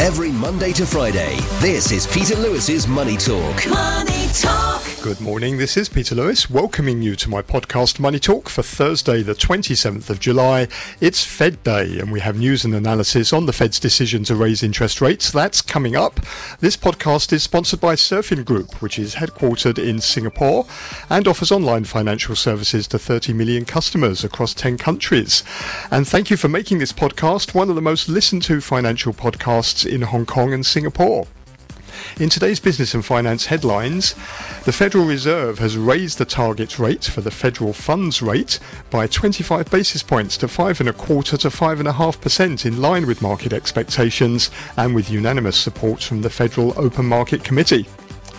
Every Monday to Friday, this is Peter Lewis's Money Talk. Money Talk. Good morning, this is Peter Lewis, welcoming you to my podcast Money Talk for Thursday, the 27th of July. It's Fed Day, and we have news and analysis on the Fed's decision to raise interest rates. That's coming up. This podcast is sponsored by Surfin Group, which is headquartered in Singapore and offers online financial services to 30 million customers across 10 countries. And thank you for making this podcast one of the most listened to financial podcasts in Hong Kong and Singapore. In today's business and finance headlines, the Federal Reserve has raised the target rate for the federal funds rate by 25 basis points to five and a quarter to five and a half percent in line with market expectations and with unanimous support from the Federal Open Market Committee.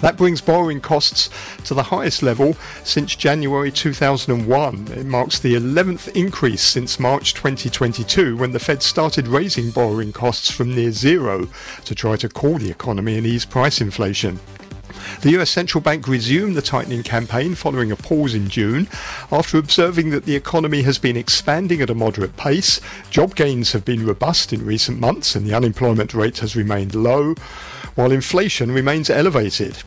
That brings borrowing costs to the highest level since January 2001. It marks the 11th increase since March 2022 when the Fed started raising borrowing costs from near zero to try to cool the economy and ease price inflation. The US central bank resumed the tightening campaign following a pause in June after observing that the economy has been expanding at a moderate pace, job gains have been robust in recent months, and the unemployment rate has remained low, while inflation remains elevated.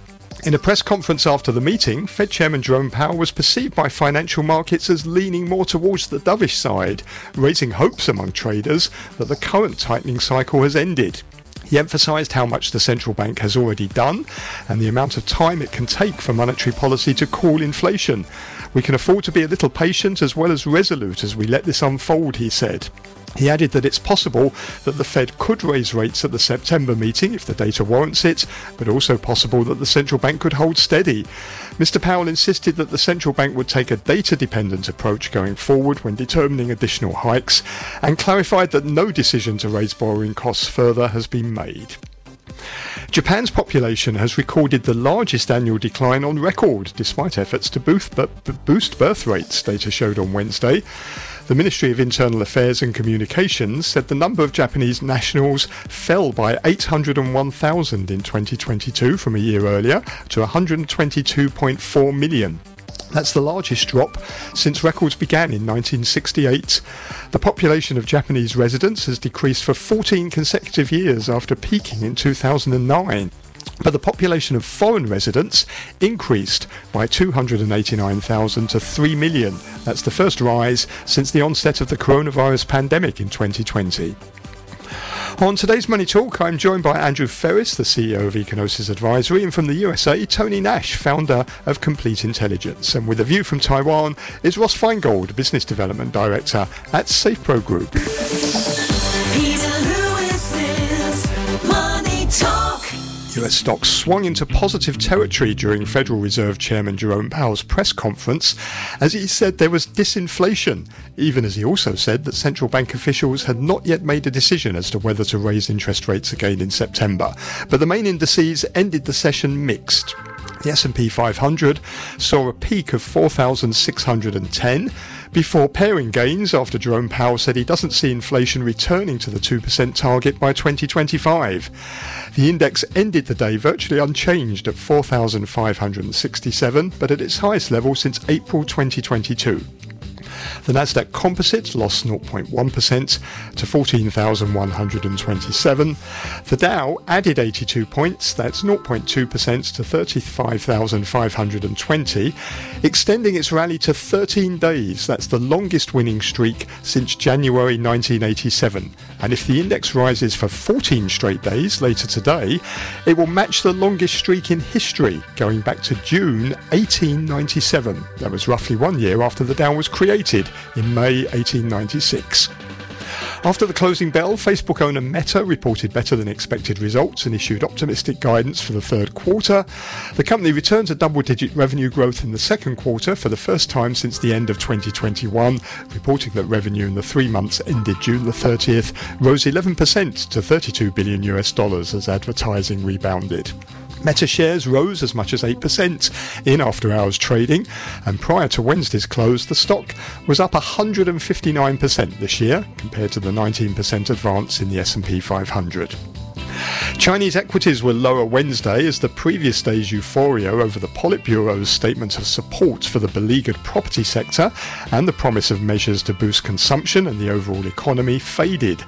In a press conference after the meeting, Fed Chairman Jerome Powell was perceived by financial markets as leaning more towards the dovish side, raising hopes among traders that the current tightening cycle has ended. He emphasised how much the central bank has already done and the amount of time it can take for monetary policy to cool inflation. We can afford to be a little patient as well as resolute as we let this unfold, he said. He added that it's possible that the Fed could raise rates at the September meeting if the data warrants it, but also possible that the central bank could hold steady. Mr. Powell insisted that the central bank would take a data dependent approach going forward when determining additional hikes, and clarified that no decision to raise borrowing costs further has been made. Japan's population has recorded the largest annual decline on record, despite efforts to boost, birth rates, data showed on Wednesday. The Ministry of Internal Affairs and Communications said the number of Japanese nationals fell by 801,000 in 2022 from a year earlier to 122.4 million. That's the largest drop since records began in 1968. The population of Japanese residents has decreased for 14 consecutive years after peaking in 2009 but the population of foreign residents increased by 289,000 to 3 million. That's the first rise since the onset of the coronavirus pandemic in 2020. On today's Money Talk, I'm joined by Andrew Freris, the CEO of Ecognosis Advisory, and from the USA, Tony Nash, founder of Complete Intelligence. And with a view from Taiwan is Ross Feingold, Business Development Director at SafePro Group. US stocks swung into positive territory during Federal Reserve Chairman Jerome Powell's press conference as he said there was disinflation, even as he also said that central bank officials had not yet made a decision as to whether to raise interest rates again in September. But the main indices ended the session mixed. The S&P 500 saw a peak of 4,610 before paring gains after Jerome Powell said he doesn't see inflation returning to the 2% target by 2025. The index ended the day virtually unchanged at 4,567, but at its highest level since April 2022. The Nasdaq Composite lost 0.1% to 14,127. The Dow added 82 points, that's 0.2% to 35,520, extending its rally to 13 days. That's the longest winning streak since January 1987. And if the index rises for 14 straight days later today, it will match the longest streak in history, going back to June 1897. That was roughly one year after the Dow was created in May 1896. After the closing bell, Facebook owner Meta reported better than expected results and issued optimistic guidance for the third quarter. The company returned to double digit revenue growth in the second quarter for the first time since the end of 2021, reporting that revenue in the three months ended June the 30th rose 11% to 32 billion US dollars as advertising rebounded. Meta shares rose as much as 8% in after hours trading, and prior to Wednesday's close, the stock was up 159% this year compared to the 19% advance in the S&P 500. Chinese equities were lower Wednesday as the previous day's euphoria over the Politburo's statement of support for the beleaguered property sector and the promise of measures to boost consumption and the overall economy faded.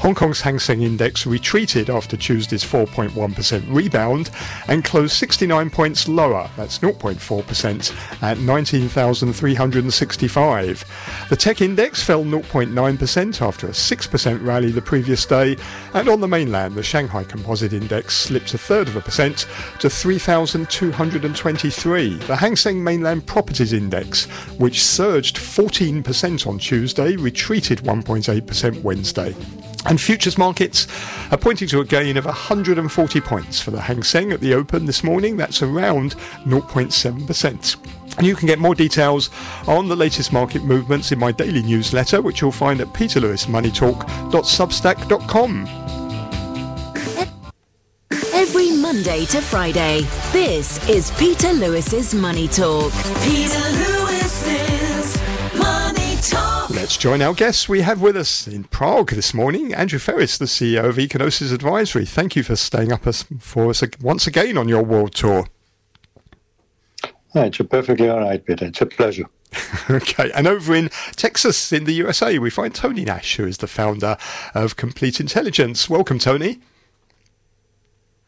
Hong Kong's Hang Seng Index retreated after Tuesday's 4.1% rebound and closed 69 points lower, that's 0.4%, at 19,365. The tech index fell 0.9% after a 6% rally the previous day, and on the mainland, the Shanghai Composite Index slipped a third of a percent to 3,223. The Hang Seng Mainland Properties Index, which surged 14% on Tuesday, retreated 1.8% Wednesday. And futures markets are pointing to a gain of 140 points for the Hang Seng at the open this morning. That's around 0.7%. And you can get more details on the latest market movements in my daily newsletter, which you'll find at peterlewismoneytalk.substack.com. Every Monday to Friday, this is Peter Lewis's Money Talk. Peter Lewis's Money Talk. Let's join our guests we have with us in Prague this morning. Andrew Freris, the CEO of Ecognosis Advisory. Thank you for staying up for us once again on your world tour. It's perfectly all right, Peter. It's a pleasure. okay, and over in Texas, in the USA, we find Tony Nash, who is the founder of Complete Intelligence. Welcome, Tony.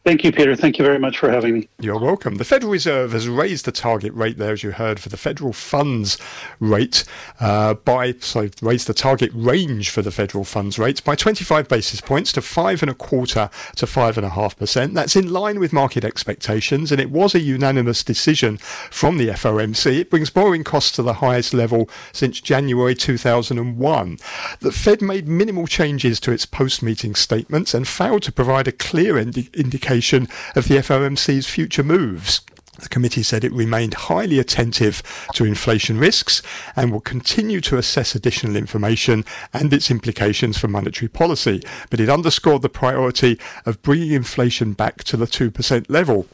Thank you, Peter. Thank you very much for having me. You're welcome. The Federal Reserve has raised the target rate there, as you heard, for the federal funds rate uh, by, so raised the target range for the federal funds rate by 25 basis points to five and a quarter to five and a half percent. That's in line with market expectations, and it was a unanimous decision from the FOMC. It brings borrowing costs to the highest level since January 2001. The Fed made minimal changes to its post-meeting statements and failed to provide a clear indi- indication indication of the FOMC's future moves. The committee said it remained highly attentive to inflation risks and will continue to assess additional information and its implications for monetary policy, but it underscored the priority of bringing inflation back to the 2% level.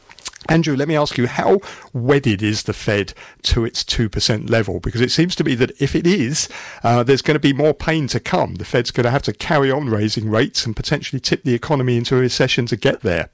Andrew, let me ask you, how wedded is the Fed to its 2% level? Because it seems to me that if it is, uh, there's going to be more pain to come. The Fed's going to have to carry on raising rates and potentially tip the economy into a recession to get there.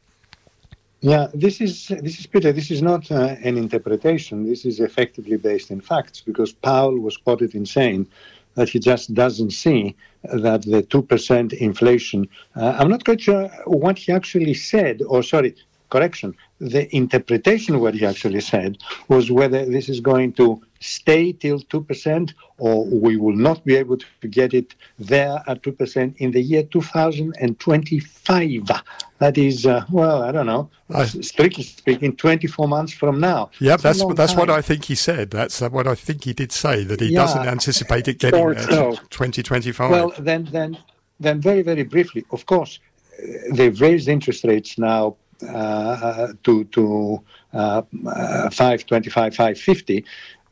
Yeah, this is this is Peter. This is not uh, an interpretation. This is effectively based in facts because Powell was quoted in saying that he just doesn't see that the two percent inflation. Uh, I'm not quite sure what he actually said, or sorry, correction. The interpretation what he actually said was whether this is going to stay till 2% or we will not be able to get it there at 2% in the year 2025. That is, uh, well, I don't know, I, strictly speaking, 24 months from now. Yeah, that's that's time. what I think he said. That's what I think he did say, that he yeah, doesn't anticipate it getting there so. 2025. Well, then, then, then very, very briefly, of course, uh, they've raised interest rates now uh, to to uh, uh, 525, 550.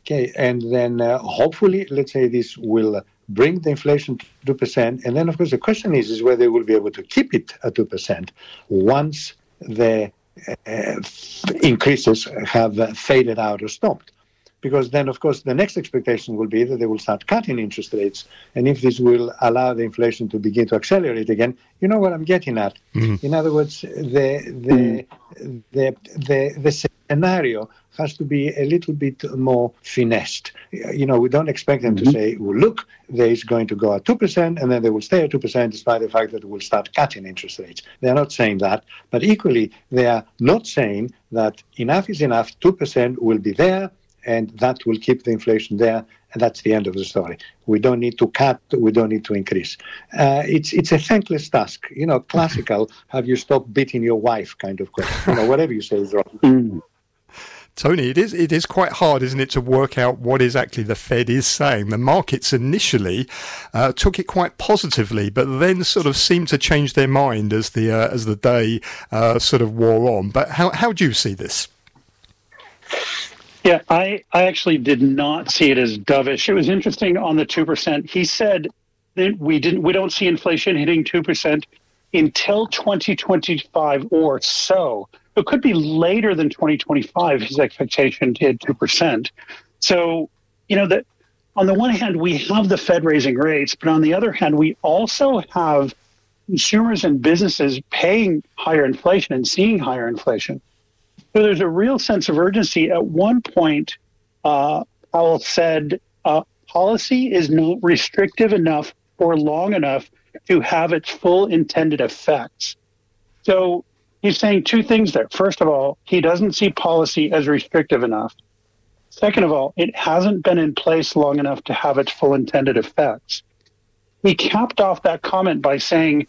Okay, and then uh, hopefully, let's say this will bring the inflation to 2%. And then, of course, the question is, is whether will be able to keep it at 2% once the uh, increases have faded out or stopped because then, of course, the next expectation will be that they will start cutting interest rates. And if this will allow the inflation to begin to accelerate again, you know what I'm getting at. Mm-hmm. In other words, the, the, the, the, the scenario has to be a little bit more finessed. You know, we don't expect them mm-hmm. to say, well, look, there's going to go at 2%, and then they will stay at 2% despite the fact that we'll start cutting interest rates. They're not saying that. But equally, they are not saying that enough is enough, 2% will be there, and that will keep the inflation there and that's the end of the story. We don't need to cut. We don't need to increase. Uh, it's it's a thankless task. You know, classical. have you stopped beating your wife? Kind of question. You know, whatever you say is wrong. Mm. Tony, it is it is quite hard, isn't it, to work out what exactly the Fed is saying. The markets initially uh, took it quite positively, but then sort of seemed to change their mind as the uh, as the day uh, sort of wore on. But how how do you see this? Yeah, I, I actually did not see it as dovish. It was interesting on the two percent. He said that we didn't we don't see inflation hitting two percent until 2025 or so. It could be later than 2025. His expectation to hit two percent. So you know that on the one hand we have the Fed raising rates, but on the other hand we also have consumers and businesses paying higher inflation and seeing higher inflation. So there's a real sense of urgency. At one point, uh, Powell said uh, policy is not restrictive enough or long enough to have its full intended effects. So he's saying two things there. First of all, he doesn't see policy as restrictive enough. Second of all, it hasn't been in place long enough to have its full intended effects. He capped off that comment by saying,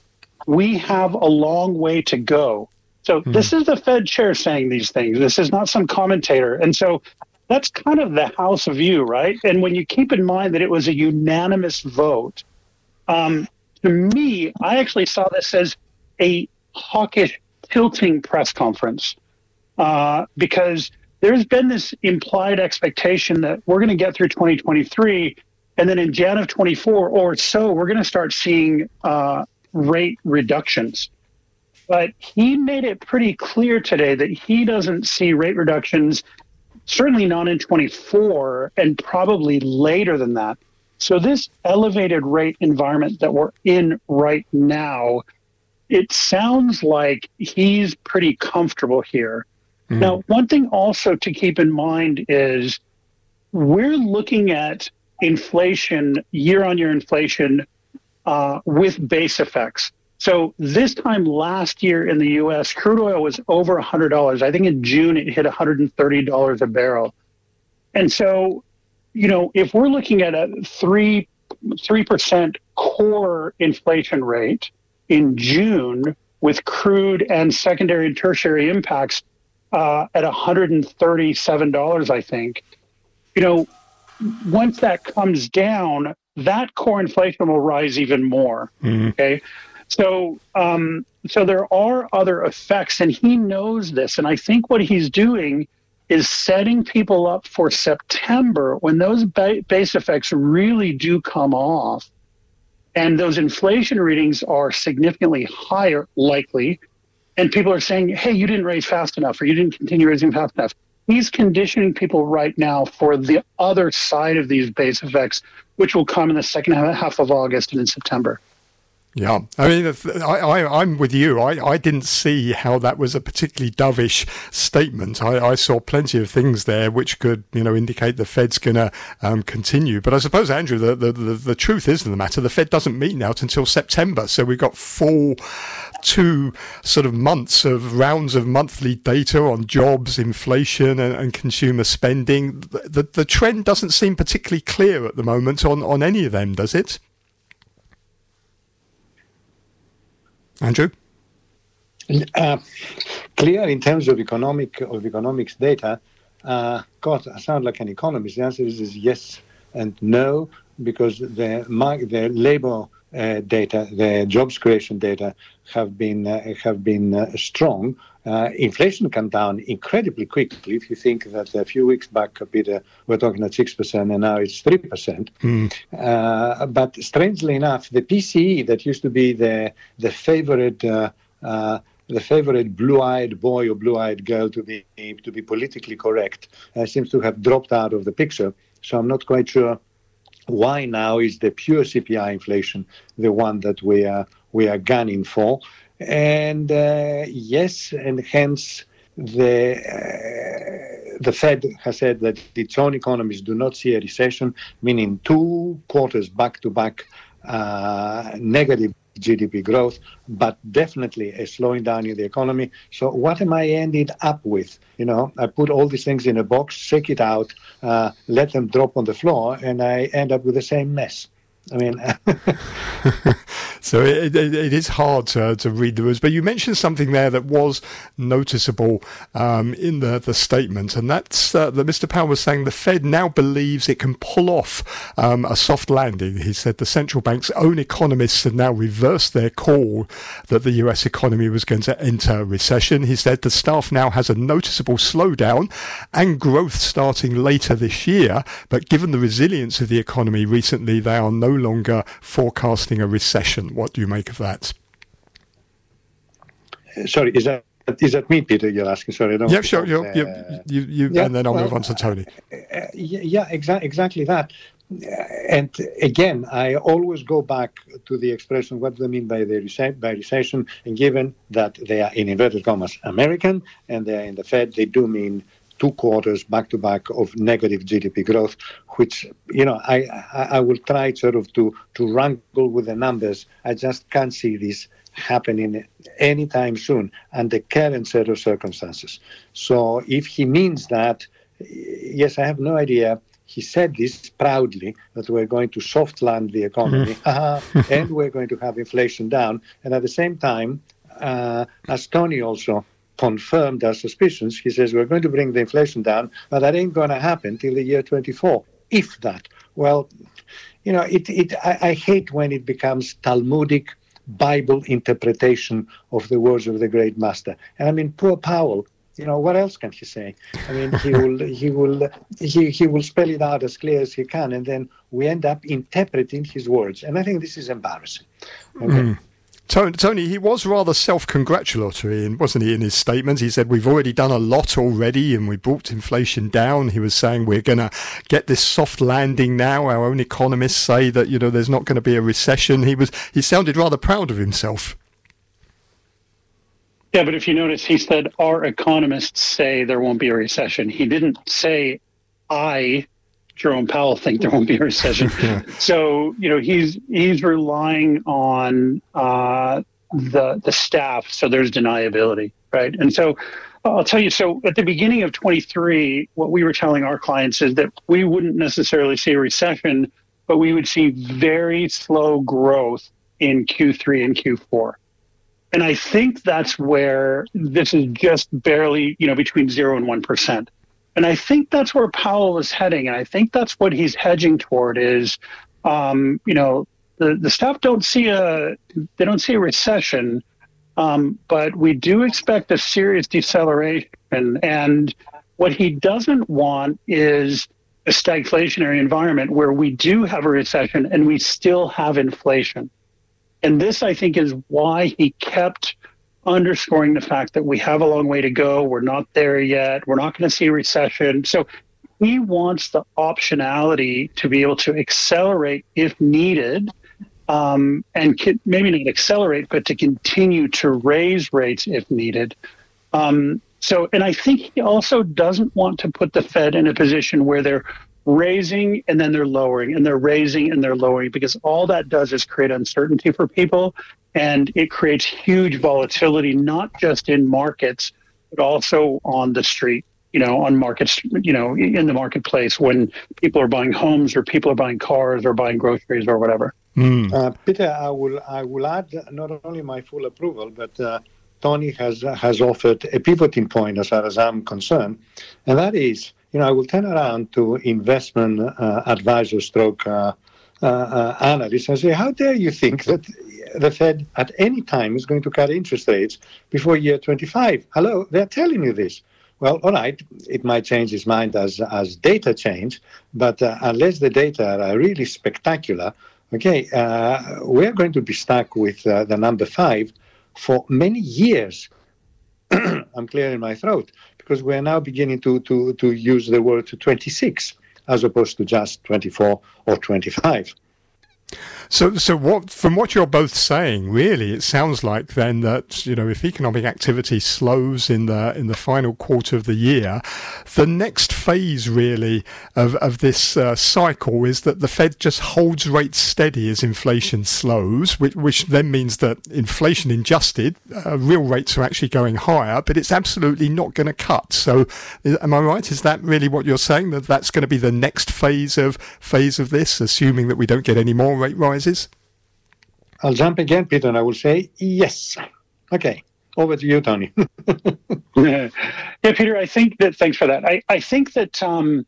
We have a long way to go. So mm-hmm. this is the Fed chair saying these things. This is not some commentator. And so that's kind of the House view, right? And when you keep in mind that it was a unanimous vote, um, to me, I actually saw this as a hawkish, tilting press conference uh, because there's been this implied expectation that we're going to get through 2023, and then in Jan of 24 or so, we're going to start seeing uh, rate reductions. But he made it pretty clear today that he doesn't see rate reductions, certainly not in 24, and probably later than that. So, this elevated rate environment that we're in right now, it sounds like he's pretty comfortable here. Mm-hmm. Now, one thing also to keep in mind is we're looking at inflation, year on year inflation, uh, with base effects. So this time last year in the US, crude oil was over $100. I think in June it hit $130 a barrel. And so, you know, if we're looking at a 3 3% core inflation rate in June with crude and secondary and tertiary impacts, uh, at $137, I think. You know, once that comes down, that core inflation will rise even more. Mm-hmm. Okay. So, um, so there are other effects, and he knows this. And I think what he's doing is setting people up for September when those ba- base effects really do come off, and those inflation readings are significantly higher, likely and people are saying, hey, you didn't raise fast enough or you didn't continue raising fast enough. He's conditioning people right now for the other side of these base effects, which will come in the second half of August and in September. Yeah, I mean, I, am with you. I, I didn't see how that was a particularly dovish statement. I, I saw plenty of things there which could, you know, indicate the Fed's going to um, continue. But I suppose, Andrew, the, the, the, the truth is in the matter, the Fed doesn't meet now until September. So we've got full two sort of months of rounds of monthly data on jobs, inflation, and, and consumer spending. The, the, the trend doesn't seem particularly clear at the moment on, on any of them, does it? Andrew? Uh, clear in terms of economic of economics data. Uh, God, I sound like an economist. The answer is, is yes and no because the the labor uh, data, the jobs creation data have been uh, have been uh, strong. Uh, inflation came down incredibly quickly. If you think that a few weeks back, Peter, we're talking at six percent, and now it's three percent. Mm. but strangely enough, the PCE that used to be the the favorite. Uh, the favorite blue-eyed boy or blue-eyed girl to be to be politically correct uh, seems to have dropped out of the picture. So I'm not quite sure why now is the pure CPI inflation the one that we are we are gunning for? And uh, yes, and hence the uh, the Fed has said that its own economies do not see a recession, meaning two quarters back to back uh, negative GDP growth, but definitely a slowing down in the economy. So what am I ended up with? You know, I put all these things in a box, shake it out, uh, let them drop on the floor, and I end up with the same mess. I mean, so it, it, it is hard to, to read the words. But you mentioned something there that was noticeable um, in the, the statement, and that's uh, that Mr. Powell was saying the Fed now believes it can pull off um, a soft landing. He said the central bank's own economists have now reversed their call that the US economy was going to enter recession. He said the staff now has a noticeable slowdown and growth starting later this year, but given the resilience of the economy recently, they are no longer forecasting a recession. What do you make of that? Sorry, is that is that me, Peter? You're asking. Sorry. yeah, sure. You're, uh, you, you, yeah, and then I'll well, move on to Tony. Uh, yeah, exa- exactly that. And again, I always go back to the expression what do they mean by, the by recession? And given that they are, in inverted commas, American and they are in the Fed, they do mean two quarters back to back of negative GDP growth, which you know I, I, I will try sort of to to wrangle with the numbers. I just can't see this happening anytime soon under current set of circumstances. So if he means that, yes, I have no idea. He said this proudly that we're going to soft land the economy mm-hmm. and we're going to have inflation down. And at the same time, uh, as Tony also confirmed our suspicions, he says we're going to bring the inflation down, but that ain't going to happen till the year 24, if that. Well, you know, it, it, I, I hate when it becomes Talmudic Bible interpretation of the words of the great master. And I mean, poor Powell, you know, what else can he say? I mean, he will, he will, he, he will spell it out as clear as he can, and then we end up interpreting his words. And I think this is embarrassing. Okay? Mm. Tony, he was rather self-congratulatory, wasn't he? In his statements, he said we've already done a lot already, and we brought inflation down. He was saying we're going to get this soft landing now. Our own economists say that you know there's not going to be a recession. He was he sounded rather proud of himself. Yeah, but if you notice, he said our economists say there won't be a recession. He didn't say I Jerome Powell think there won't be a recession. So you know he's he's relying on uh, the the staff. So there's deniability, right? And so I'll tell you. So at the beginning of 23, what we were telling our clients is that we wouldn't necessarily see a recession, but we would see very slow growth in Q3 and Q4. And I think that's where this is just barely, you know, between zero and one percent. And I think that's where Powell is heading. And I think that's what he's hedging toward is, um, you know, the, the staff don't see a, they don't see a recession, um, but we do expect a serious deceleration. And what he doesn't want is a stagflationary environment where we do have a recession and we still have inflation. And this, I think, is why he kept underscoring the fact that we have a long way to go. We're not there yet. We're not going to see a recession. So he wants the optionality to be able to accelerate if needed, um, and maybe not accelerate, but to continue to raise rates if needed. Um, so, and I think he also doesn't want to put the Fed in a position where they're raising and then they're lowering and they're raising and they're lowering because all that does is create uncertainty for people and it creates huge volatility, not just in markets, but also on the street, you know, on markets, you know, in the marketplace when people are buying homes or people are buying cars or buying groceries or whatever. Mm. Uh, Peter, I will, I will add not only my full approval, but uh, Tony has, has offered a pivoting point as far as I'm concerned, and that is, you know, I will turn around to investment uh, advisor stroke uh, uh, uh, analysts and say, how dare you think that the Fed at any time is going to cut interest rates before year 25. Hello, they're telling you this. Well, all right, it might change its mind as, as data change, but uh, unless the data are really spectacular, okay, uh, we're going to be stuck with the number five for many years. I'm clearing my throat because we're now beginning to, to, to use the word 26 as opposed to just 24 or 25. So, so what from what you're both saying, really, it sounds like then that you know if economic activity slows in the in the final quarter of the year, the next phase really of of this uh, cycle is that the Fed just holds rates steady as inflation slows, which, which then means that inflation adjusted, uh, real rates are actually going higher, but it's absolutely not going to cut. So, am I right? Is that really what you're saying? That that's going to be the next phase of phase of this, assuming that we don't get any more rate rises? I'll jump again, Peter, and I will say yes. Okay, over to you, Tony. yeah, Peter, I think that, thanks for that. I, I think that um,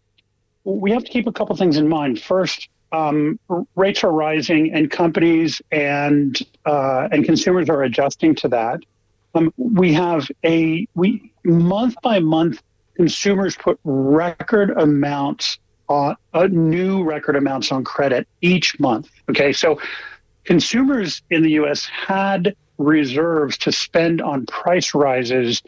we have to keep a couple things in mind. First, um, rates are rising, and companies and uh, and consumers are adjusting to that. Um, we have a we month by month, consumers put record amounts on uh, new record amounts on credit each month. Okay, so consumers in the U.S. had reserves to spend on price rises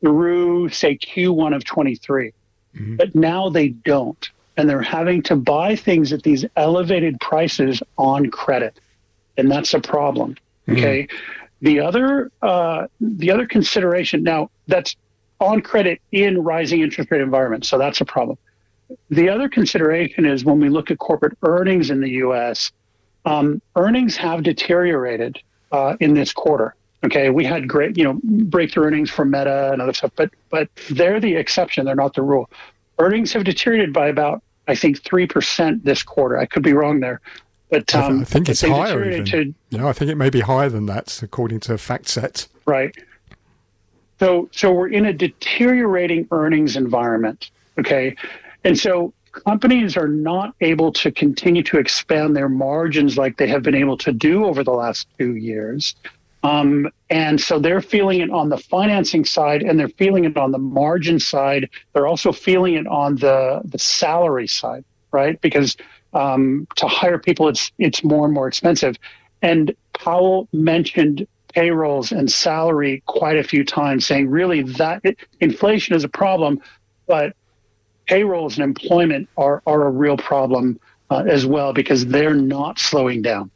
through, say, Q1 of 23. Mm-hmm. But now they don't. And they're having to buy things at these elevated prices on credit. And that's a problem. Mm-hmm. Okay. The other uh, the other consideration now that's on credit in rising interest rate environments, so that's a problem. The other consideration is when we look at corporate earnings in the U.S., um, earnings have deteriorated uh, in this quarter. Okay, we had great, you know, breakthrough earnings from Meta and other stuff, but but they're the exception; they're not the rule. Earnings have deteriorated by about, I think, three percent this quarter. I could be wrong there, but um, I think it's higher. Even. To, yeah, I think it may be higher than that, according to FactSet. Right. So, so we're in a deteriorating earnings environment. Okay, and so companies are not able to continue to expand their margins like they have been able to do over the last two years. Um, and so they're feeling it on the financing side and they're feeling it on the margin side. They're also feeling it on the, the salary side, right? Because um, to hire people, it's, it's more and more expensive. And Powell mentioned payrolls and salary quite a few times, saying really that it, inflation is a problem, but payrolls and employment are, are a real problem uh, as well because they're not slowing down.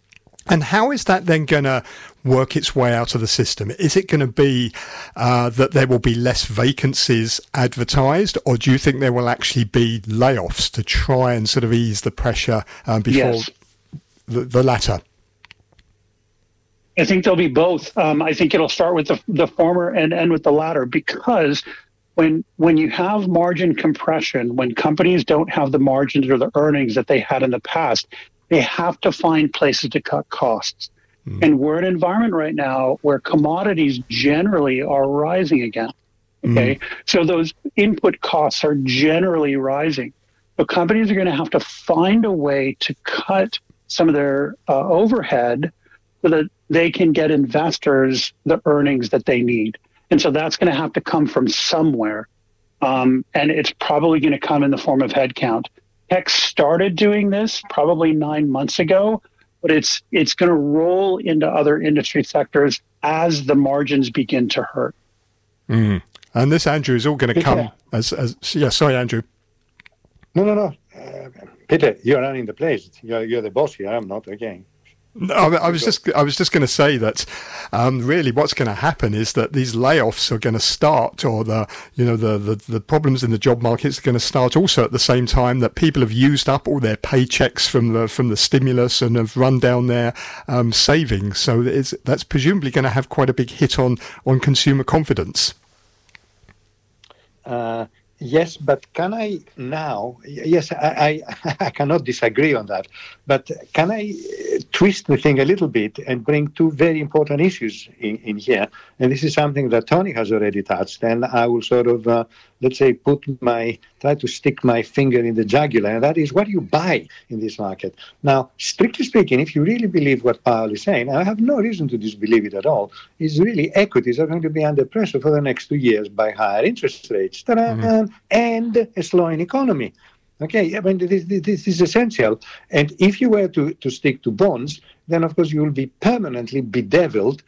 And how is that then going to work its way out of the system? Is it going to be uh, that there will be less vacancies advertised, or do you think there will actually be layoffs to try and sort of ease the pressure um, before yes. the, the, latter? I think there'll be both. Um, I think it'll start with the, the former and end with the latter because when when you have margin compression, when companies don't have the margins or the earnings that they had in the past, they have to find places to cut costs. Mm. And we're in an environment right now where commodities generally are rising again. Okay. Mm. So those input costs are generally rising. So companies are going to have to find a way to cut some of their uh, overhead so that they can get investors the earnings that they need. And so that's going to have to come from somewhere. Um, and it's probably going to come in the form of headcount. Tech started doing this probably nine months ago, but it's it's going to roll into other industry sectors as the margins begin to hurt. Mm. And this, Andrew, is all going to come as, as yeah. Sorry, Andrew. No, no, no. Uh, Peter, you're running the place. You're, you're the boss here. I'm not. Again. No, I, was just I was just going to say that um, really what's going to happen is that these layoffs are going to start, or the you know the, the, the problems in the job markets are going to start also at the same time that people have used up all their paychecks from the from the stimulus and have run down their um, savings. So that's presumably going to have quite a big hit on on consumer confidence. Uh, Yes, but can I now? Yes, I, I, I, cannot disagree on that. But can I uh, twist the thing a little bit and bring two very important issues in, in here? And this is something that Tony has already touched. And I will sort of, uh, let's say, put my, try to stick my finger in the jugular. And that is what you buy in this market. Now, strictly speaking, if you really believe what Powell is saying, I have no reason to disbelieve it at all, is really equities are going to be under pressure for the next two years by higher interest rates mm-hmm. and a slowing economy. Okay, I mean, this, this, is essential. And if you were to, to stick to bonds, then of course you will be permanently bedeviled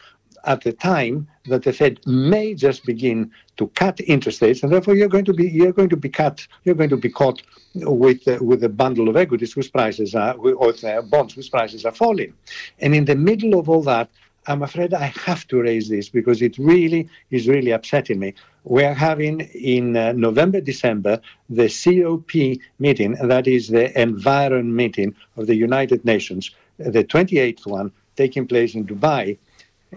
at the time that the Fed may just begin to cut interest rates, and therefore you're going to be you're going to be cut you're going to be caught with uh, with a bundle of equities whose prices are or bonds whose prices are falling, and in the middle of all that, I'm afraid I have to raise this because it really is really upsetting me. We're having in uh, November, December, the COP meeting, that is the environment meeting of the United Nations, the 28th one taking place in Dubai.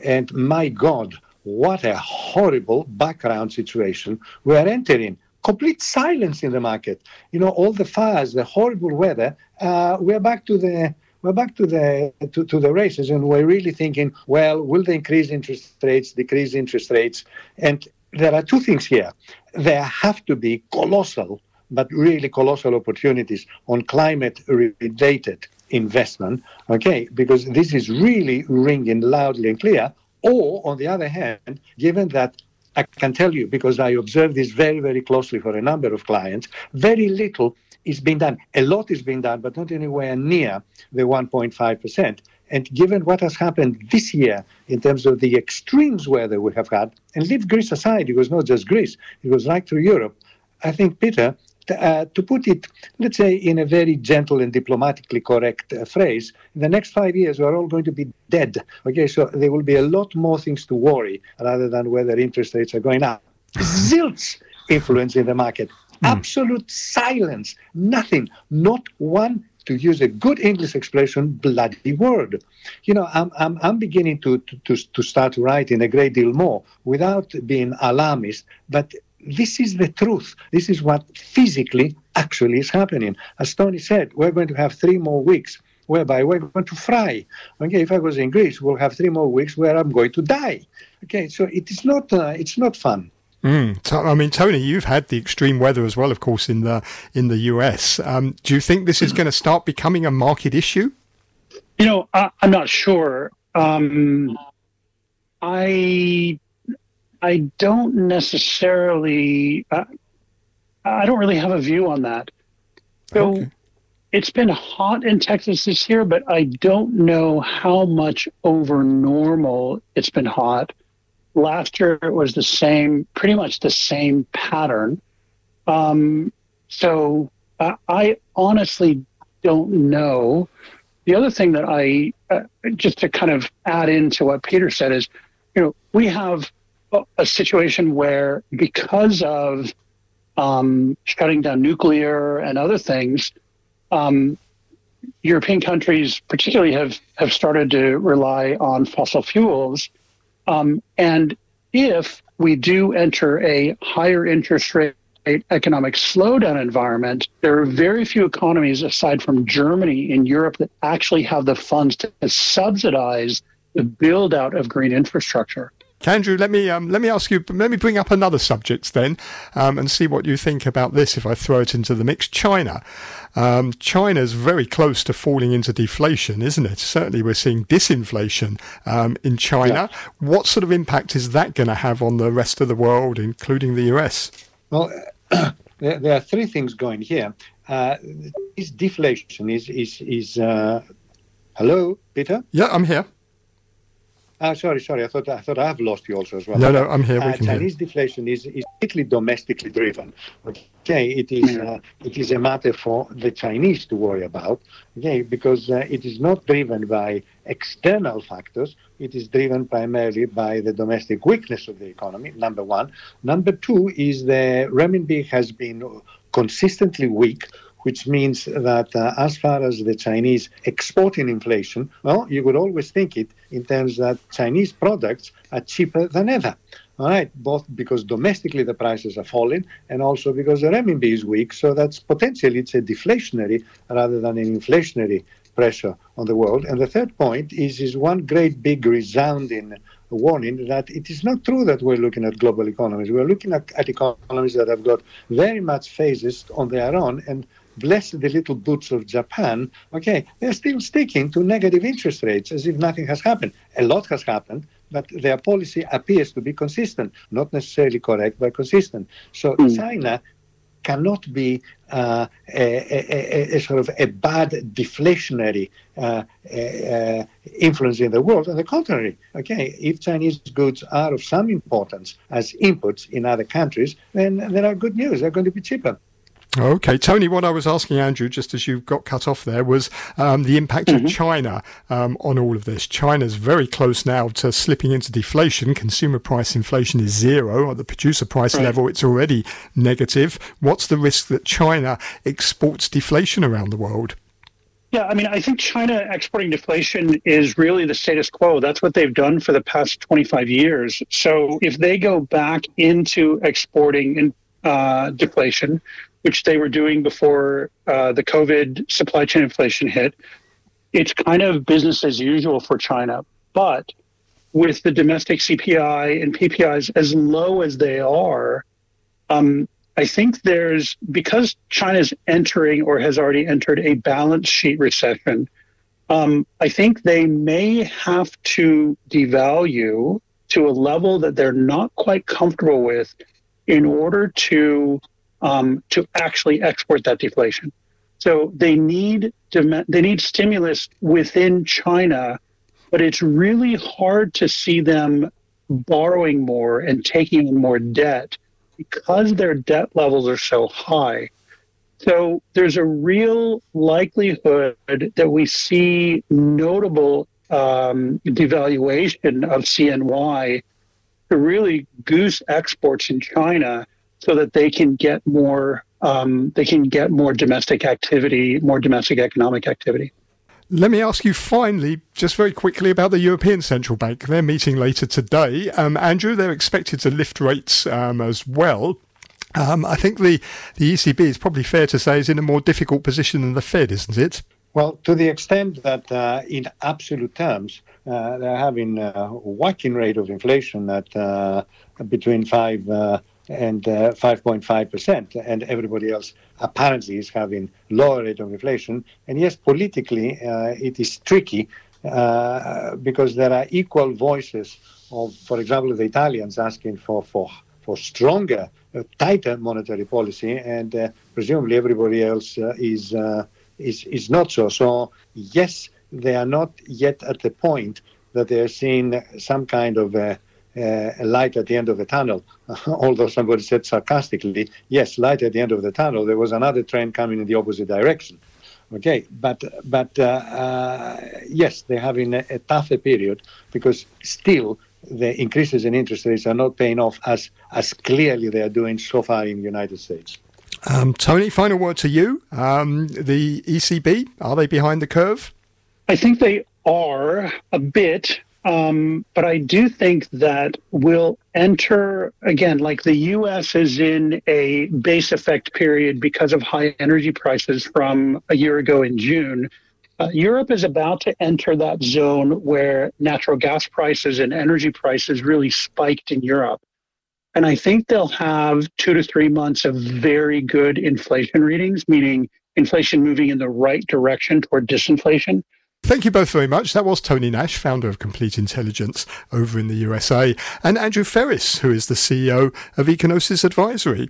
And my God, what a horrible background situation we're entering. Complete silence in the market. You know, all the fires, the horrible weather. Uh, we're back to the we're back to the to, to the races, and we're really thinking, well, will they increase interest rates, decrease interest rates? And there are two things here. There have to be colossal, but really colossal opportunities on climate-related investment. Okay, because this is really ringing loudly and clear. Or, on the other hand, given that I can tell you, because I observe this very, very closely for a number of clients, very little is being done. A lot is being done, but not anywhere near the 1.5%. And given what has happened this year in terms of the extremes weather we have had, and leave Greece aside, it was not just Greece, it was right through Europe. I think, Peter, uh, to put it, let's say, in a very gentle and diplomatically correct uh, phrase, in the next five years, we're all going to be dead. Okay, so there will be a lot more things to worry rather than whether interest rates are going up. Zilts influence in the market. Mm. Absolute silence. Nothing. Not one to use a good English expression, bloody word. You know, I'm, I'm, I'm beginning to, to, to start writing a great deal more without being alarmist, but this is the truth. This is what physically actually is happening. As Tony said, we're going to have three more weeks whereby we're going to fry. Okay, if I was in Greece, we'll have three more weeks where I'm going to die. Okay, so it is not uh, it's not fun. Mm. I mean, Tony, you've had the extreme weather as well, of course, in the in the US. Um, do you think this is going to start becoming a market issue? You know, I, am not sure. Um, I I don't necessarily. Uh, I don't really have a view on that. So okay. it's been hot in Texas this year, but I don't know how much over normal it's been hot. Last year it was the same, pretty much the same pattern. Um, so uh, I honestly don't know. The other thing that I, uh, just to kind of add into what Peter said, is, you know, we have a situation where because of um, shutting down nuclear and other things, um, European countries particularly have, have started to rely on fossil fuels. Um, and if we do enter a higher interest rate economic slowdown environment, there are very few economies aside from Germany in Europe that actually have the funds to subsidize the build out of green infrastructure. Andrew, let me um, let me ask you. Let me bring up another subject then, um, and see what you think about this. If I throw it into the mix, China. Um, China's very close to falling into deflation, isn't it? Certainly, we're seeing disinflation um, in China. Yeah. What sort of impact is that going to have on the rest of the world, including the US? Well, there, there, are three things going here. Uh, this deflation is is is. Uh, hello, Peter. Yeah, I'm here. Ah, sorry, sorry. I thought I thought I've lost you also as well. No, no, I'm here. Uh, Chinese hear. deflation is is strictly domestically driven. Okay, it is uh, it is a matter for the Chinese to worry about. Okay, because uh, it is not driven by external factors. It is driven primarily by the domestic weakness of the economy. Number one. Number two is the renminbi has been consistently weak which means that uh, as far as the Chinese exporting inflation, well, you would always think it in terms that Chinese products are cheaper than ever. All right, both because domestically the prices are falling and also because the renminbi is weak. So that's potentially it's a deflationary rather than an inflationary pressure on the world. And the third point is is one great big resounding warning that it is not true that we're looking at global economies. We're looking at, at economies that have got very much phases on their own and bless the little boots of Japan, okay, they're still sticking to negative interest rates as if nothing has happened. A lot has happened, but their policy appears to be consistent, not necessarily correct, but consistent. So mm. China cannot be uh, a, a, a, sort of a bad deflationary uh, uh, influence in the world. On the contrary, okay, if Chinese goods are of some importance as inputs in other countries, then there are good news. They're going to be cheaper. Okay, Tony, what I was asking Andrew, just as you got cut off there, was um, the impact mm-hmm. of China um, on all of this. China's very close now to slipping into deflation. Consumer price inflation is zero. At the producer price right. level, it's already negative. What's the risk that China exports deflation around the world? Yeah, I mean, I think China exporting deflation is really the status quo. That's what they've done for the past 25 years. So if they go back into exporting in, uh, deflation, which they were doing before uh, the COVID supply chain inflation hit. It's kind of business as usual for China. But with the domestic CPI and PPIs as low as they are, um, I think there's because China's entering or has already entered a balance sheet recession. Um, I think they may have to devalue to a level that they're not quite comfortable with in order to um, to actually export that deflation. So they need they need stimulus within China, but it's really hard to see them borrowing more and taking more debt because their debt levels are so high. So there's a real likelihood that we see notable um, devaluation of CNY to really goose exports in China so that they can get more um, they can get more domestic activity, more domestic economic activity. Let me ask you finally, just very quickly, about the European Central Bank. They're meeting later today. Um, Andrew, they're expected to lift rates um, as well. Um, I think the, the ECB is probably fair to say is in a more difficult position than the Fed, isn't it? Well, to the extent that uh, in absolute terms, uh, they're having a whacking rate of inflation at uh, between 5 uh, and 5.5%, uh, and everybody else apparently is having lower rate of inflation. And yes, politically, uh, it is tricky uh, because there are equal voices of, for example, the Italians asking for, for, for stronger, uh, tighter monetary policy, and uh, presumably everybody else is is, is not so. So, yes, they are not yet at the point that they're seeing some kind of a, a light at the end of the tunnel. Although somebody said sarcastically, yes, light at the end of the tunnel, there was another train coming in the opposite direction. Okay, but but uh, uh, yes, they're having a, a tougher period because still the increases in interest rates are not paying off as as clearly they are doing so far in the United States. Um, Tony, final word to you. Um, the ECB, are they behind the curve? I think they are a bit, um, but I do think that we'll enter again, like the US is in a base effect period because of high energy prices from a year ago in June. Uh, Europe is about to enter that zone where natural gas prices and energy prices really spiked in Europe. And I think they'll have two to three months of very good inflation readings, meaning inflation moving in the right direction toward disinflation. Thank you both very much. That was Tony Nash, founder of Complete Intelligence over in the USA, and Andrew Freris, who is the CEO of Ecognosis Advisory.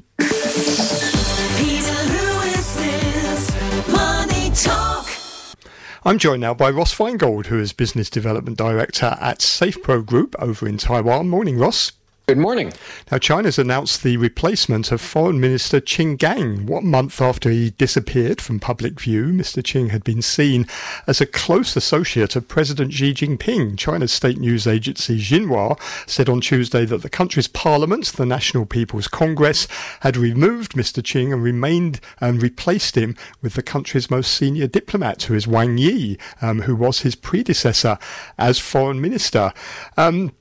I'm joined now by Ross Feingold, who is Business Development Director at SafePro Group over in Taiwan. Morning, Ross. Good morning. Now, China's announced the replacement of Foreign Minister Qin Gang. What month after he disappeared from public view, Mr. Qin had been seen as a close associate of President Xi Jinping. China's state news agency Xinhua said on Tuesday that the country's parliament, the National People's Congress, had removed Mr. Qin and remained and replaced him with the country's most senior diplomat, who is Wang Yi, um, who was his predecessor as foreign minister. Um,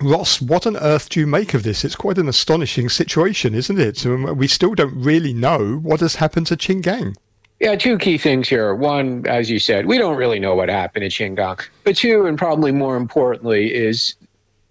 Ross, what on earth do you make of this? It's quite an astonishing situation, isn't it? We still don't really know what has happened to Qin Gang. Yeah, two key things here. One, as you said, we don't really know what happened to Qin Gang. But two, and probably more importantly, is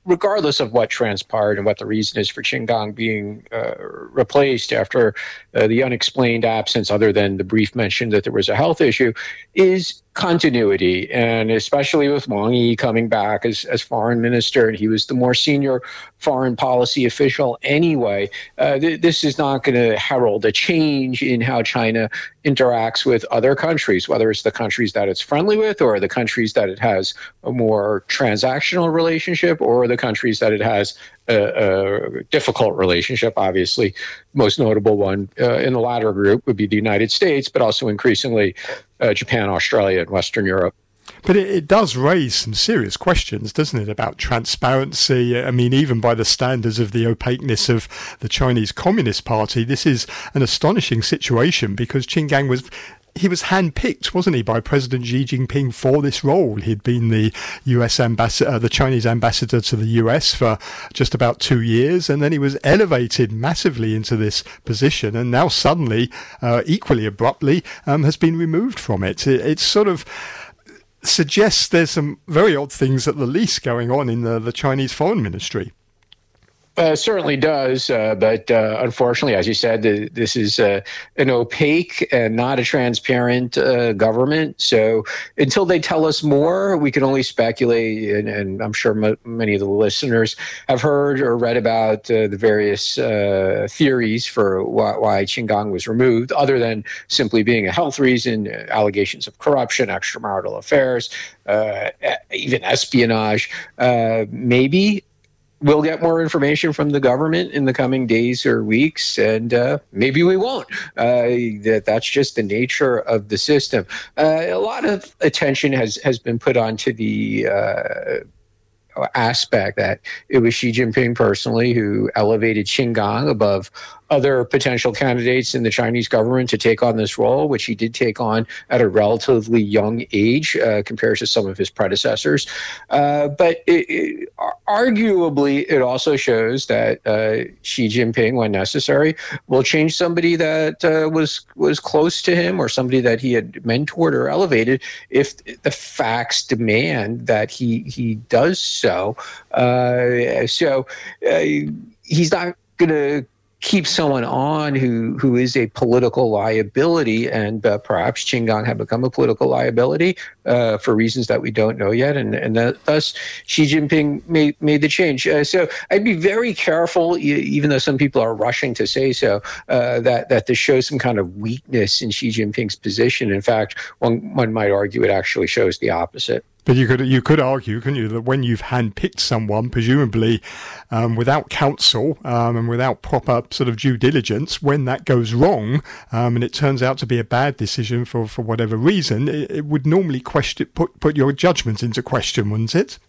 regardless of what transpired and what the reason is for Qin Gang being uh, replaced after uh, the unexplained absence, other than the brief mention that there was a health issue, is continuity, and especially with Wang Yi coming back as, as foreign minister, and he was the more senior foreign policy official anyway. Uh, th- this is not going to herald a change in how China interacts with other countries, whether it's the countries that it's friendly with, or the countries that it has a more transactional relationship, or the countries that it has a, a difficult relationship. Obviously, most notable one uh, in the latter group would be the United States, but also increasingly uh, Japan, Australia, and Western Europe. But it, it, does raise some serious questions, doesn't it, about transparency? I mean, even by the standards of the opaqueness of the Chinese Communist Party, this is an astonishing situation because Qin Gang was he was handpicked, wasn't he, by President Xi Jinping for this role? He'd been the U.S. ambassador, uh, the Chinese ambassador to the U.S. for just about two years, and then he was elevated massively into this position, and now suddenly, uh, equally abruptly, um, has been removed from it. it. It's sort of suggests there's some very odd things at the least going on in the, the Chinese foreign ministry. Uh, certainly does, uh, but uh, unfortunately, as you said, the, this is uh, an opaque and not a transparent uh, government. So until they tell us more, we can only speculate. And, and I'm sure m- many of the listeners have heard or read about uh, the various theories for why, why Qin Gang was removed, other than simply being a health reason, allegations of corruption, extramarital affairs, even espionage. maybe we'll get more information from the government in the coming days or weeks, and uh, maybe we won't. Uh, that that's just the nature of the system. Uh, a lot of attention has has been put onto the uh, aspect that it was Xi Jinping personally who elevated Qin above other potential candidates in the Chinese government to take on this role, which he did take on at a relatively young age uh, compared to some of his predecessors. Uh, but it, it, arguably, it also shows that uh, Xi Jinping, when necessary, will change somebody that uh, was was close to him or somebody that he had mentored or elevated if the facts demand that he he does so. Uh, so uh, he's not going to keep someone on who who is a political liability, and uh, perhaps Gang had become a political liability uh, for reasons that we don't know yet, and and that, thus Xi Jinping made made the change. Uh, so I'd be very careful, even though some people are rushing to say so, uh, that that this shows some kind of weakness in Xi Jinping's position. In fact, one one might argue it actually shows the opposite. But you could you could argue, couldn't you, that when you've handpicked someone, presumably um, without counsel um, and without proper sort of due diligence, when that goes wrong um, and it turns out to be a bad decision for, for whatever reason, it, it would normally question put put your judgment into question, wouldn't it?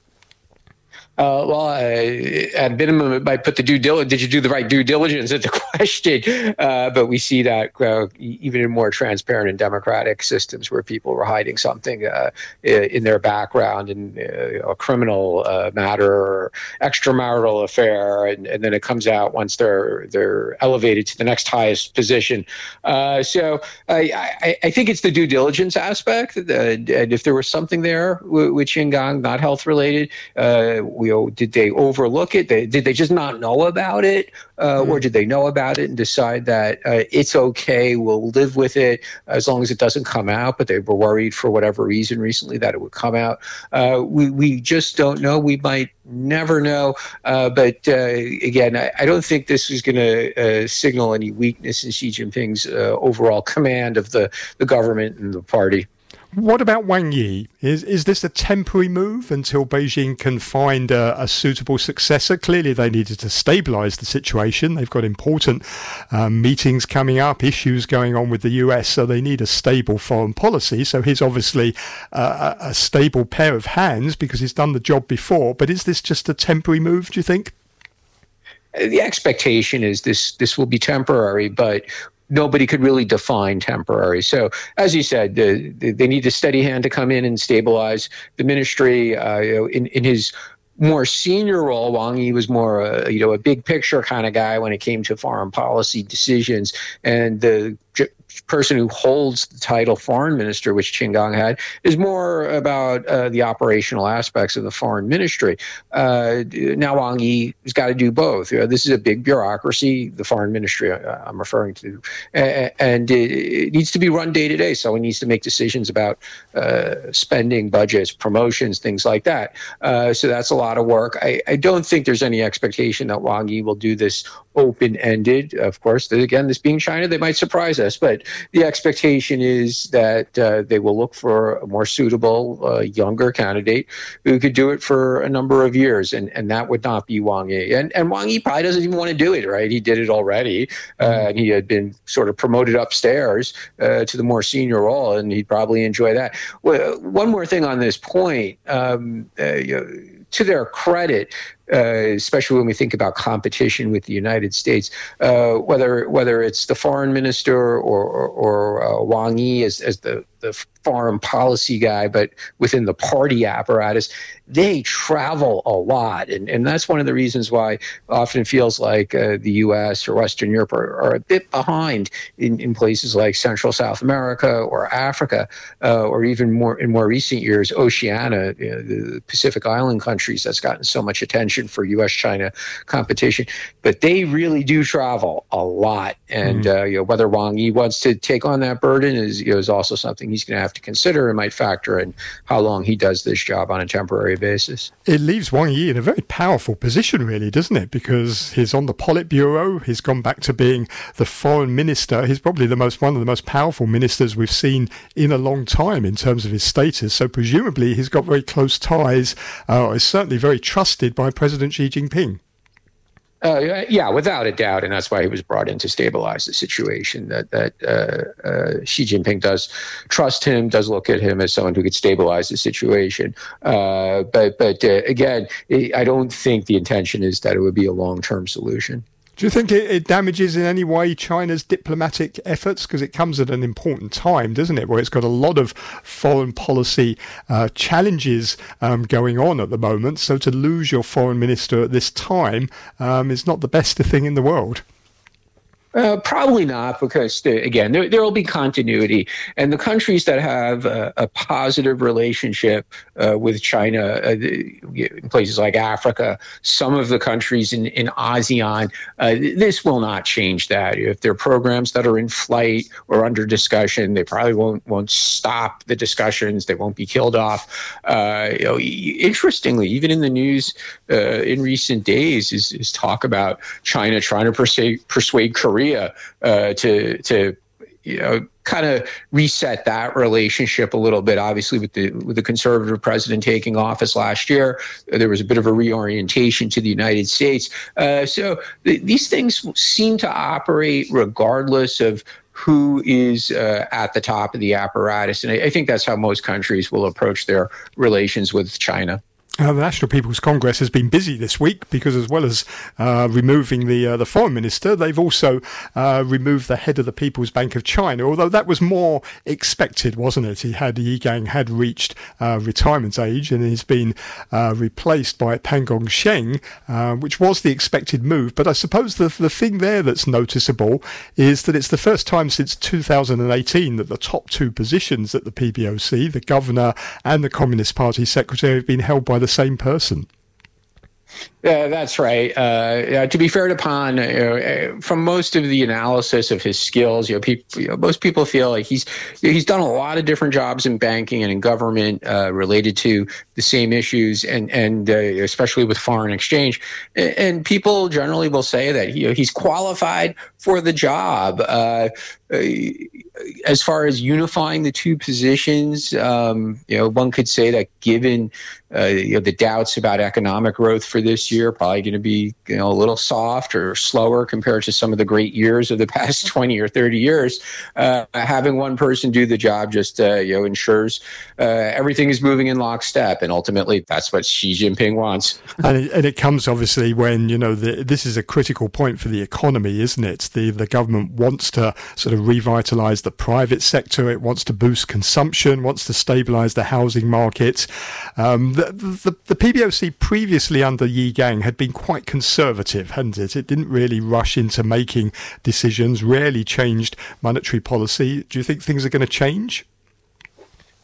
Uh, well, uh, at minimum, it might put the due diligence. Did you do the right due diligence at the question? Uh, but we see that uh, even in more transparent and democratic systems where people were hiding something uh, in their background in uh, a criminal matter or extramarital affair, and, and, then it comes out once they're they're elevated to the next highest position. so I, I, I, think it's the due diligence aspect, and if there was something there with Gang, not health related did they overlook it? They, did they just not know about it, uh, mm-hmm. or did they know about it and decide that uh, it's okay, we'll live with it as long as it doesn't come out? But they were worried for whatever reason recently that it would come out. Uh, we we just don't know. We might never know. Uh, but uh, again, I, I, don't think this is going to uh, signal any weakness in Xi Jinping's overall command of the the government and the party. What about Wang Yi? Is is this a temporary move until Beijing can find a, a suitable successor? Clearly, they needed to stabilise the situation. They've got important um, meetings coming up, issues going on with the US, so they need a stable foreign policy. So he's obviously uh, a, stable pair of hands because he's done the job before. But is this just a temporary move? Do you think? the expectation is this this will be temporary, but nobody could really define temporary. So, as you said, the, the, they need a steady hand to come in and stabilize the ministry. Uh, you know, in, in his more senior role, Wang Yi was more, uh, you know, a big picture kind of guy when it came to foreign policy decisions. And the person who holds the title foreign minister, which Qin Gang had, is more about uh, the operational aspects of the foreign ministry. Uh, now Wang Yi has got to do both. You know, this is a big bureaucracy, the foreign ministry uh, I'm referring to, and it, needs to be run day to day. So he needs to make decisions about uh, spending, budgets, promotions, things like that. Uh, so that's a lot of work. I, I don't think there's any expectation that Wang Yi will do this open ended. Of course, again, this being China, they might surprise us, but the expectation is that uh, they will look for a more suitable, uh, younger candidate who could do it for a number of years, and, and that would not be Wang Yi. And, and Wang Yi probably doesn't even want to do it, right? He did it already, uh, mm-hmm. and he had been sort of promoted upstairs uh, to the more senior role, and he'd probably enjoy that. Well, one more thing on this point. Um, uh, you know, to their credit, especially when we think about competition with the United States, uh, whether whether it's the foreign minister or or, or uh, Wang Yi as, as the the foreign policy guy, but within the party apparatus, they travel a lot. And, and that's one of the reasons why often feels like uh, the US or Western Europe are, are a bit behind in, in places like Central South America or Africa, uh, or even more in more recent years, Oceania, you know, the Pacific Island countries that's gotten so much attention competition for U.S. China competition. But they really do travel a lot, and mm. uh, you know whether Wang Yi wants to take on that burden is you know, is also something he's going to have to consider and might factor in how long he does this job on a temporary basis. It leaves Wang Yi in a very powerful position, really, doesn't it? Because he's on the Politburo. He's gone back to being the foreign minister. He's probably the most one of the most powerful ministers we've seen in a long time in terms of his status. So presumably he's got very close ties. Uh, is certainly very trusted by President Xi Jinping. Uh, yeah, without a doubt, and that's why he was brought in to stabilize the situation. That that uh, uh, Xi Jinping does trust him, does look at him as someone who could stabilize the situation. Uh, but but uh, again, I don't think the intention is that it would be a long term solution. Do you think it, it, damages in any way China's diplomatic efforts? Because it comes at an important time, doesn't it? Where it's got a lot of foreign policy uh, challenges um, going on at the moment. So to lose your foreign minister at this time um, is not the best thing in the world. Uh, probably not, because again, there, there will be continuity, and the countries that have a, a positive relationship uh, with China, uh, in places like Africa, some of the countries in in ASEAN, uh, this will not change that. If there are programs that are in flight or under discussion, they probably won't won't stop the discussions. They won't be killed off. Uh, you know, interestingly, even in the news uh, in recent days, is, is talk about China trying to persuade persuade Korea Korea uh, to to you know kind of reset that relationship a little bit. Obviously, with the with the conservative president taking office last year, there was a bit of a reorientation to the United States. Uh, so th- these things seem to operate regardless of who is uh, at the top of the apparatus, and I, I think that's how most countries will approach their relations with China. Uh, the National People's Congress has been busy this week because, as well as uh, removing the uh, the foreign minister, they've also uh, removed the head of the People's Bank of China. Although that was more expected, wasn't it? He had Yi Gang had reached uh, retirement age and he's been uh, replaced by Pan Gongsheng, which was the expected move. But I suppose the the thing there that's noticeable is that it's the first time since 2018 that the top two positions at the PBOC, the governor and the Communist Party secretary, have been held by the same person. Yeah, that's right. Uh, to be fair to Pan, you know, from most of the analysis of his skills, you know, people, you know, most people feel like he's he's done a lot of different jobs in banking and in government uh, related to the same issues, and and uh, especially with foreign exchange. And people generally will say that know, he's qualified for the job. Uh, uh, as far as unifying the two positions, um, you know, one could say that given uh, you know, the doubts about economic growth for this year, probably going to be you know a little soft or slower compared to some of the great years of the past twenty or thirty years. Uh, having one person do the job just uh, you know ensures uh, everything is moving in lockstep, and ultimately that's what Xi Jinping wants. and, it, and, it, comes obviously when you know the, this is a critical point for the economy, isn't it? The the government wants to sort of revitalise the private sector. It wants to boost consumption, wants to stabilise the housing market. Um, the, the, the, PBOC previously under Yi Gang had been quite conservative, hadn't it? It didn't really rush into making decisions, rarely changed monetary policy. Do you think things are going to change?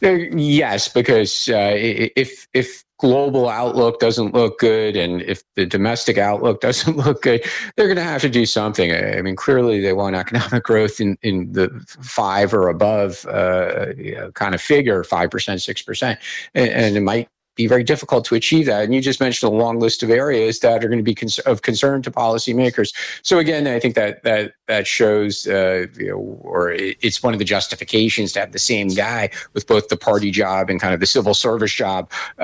Uh, yes, because uh, if if global outlook doesn't look good and if the domestic outlook doesn't look good they're going to have to do something. I mean clearly they want economic growth in, in the five or above uh, kind of figure 5% 6% and, and it might be very difficult to achieve that. And you just mentioned a long list of areas that are going to be cons- of concern to policymakers. So again, I think that that that shows, uh, you know, or it's one of the justifications to have the same guy with both the party job and kind of the civil service job. Uh,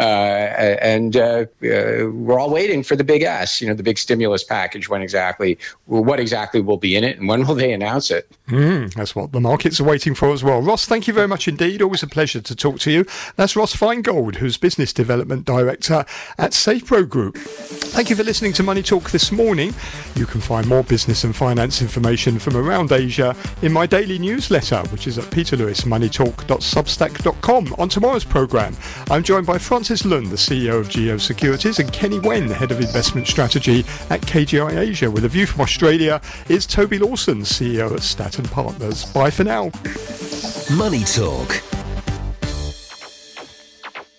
and uh, uh we're all waiting for the big S, you know, the big stimulus package. When exactly, what exactly will be in it, and when will they announce it? Mm, that's what the markets are waiting for as well. Ross, thank you very much indeed. Always a pleasure to talk to you. That's Ross Feingold, who's business development director at SafePro Group. Thank you for listening to Money Talk this morning. You can find more business and finance information from around Asia in my daily newsletter, which is at peterlewismoneytalk.substack.com. On tomorrow's programme, I'm joined by Francis Lun, the CEO of Geo Securities, and Kenny Wen, Head of Investment Strategy at KGI Asia. With a view from Australia is Toby Lawson, CEO at Staten Partners. Bye for now. Money Talk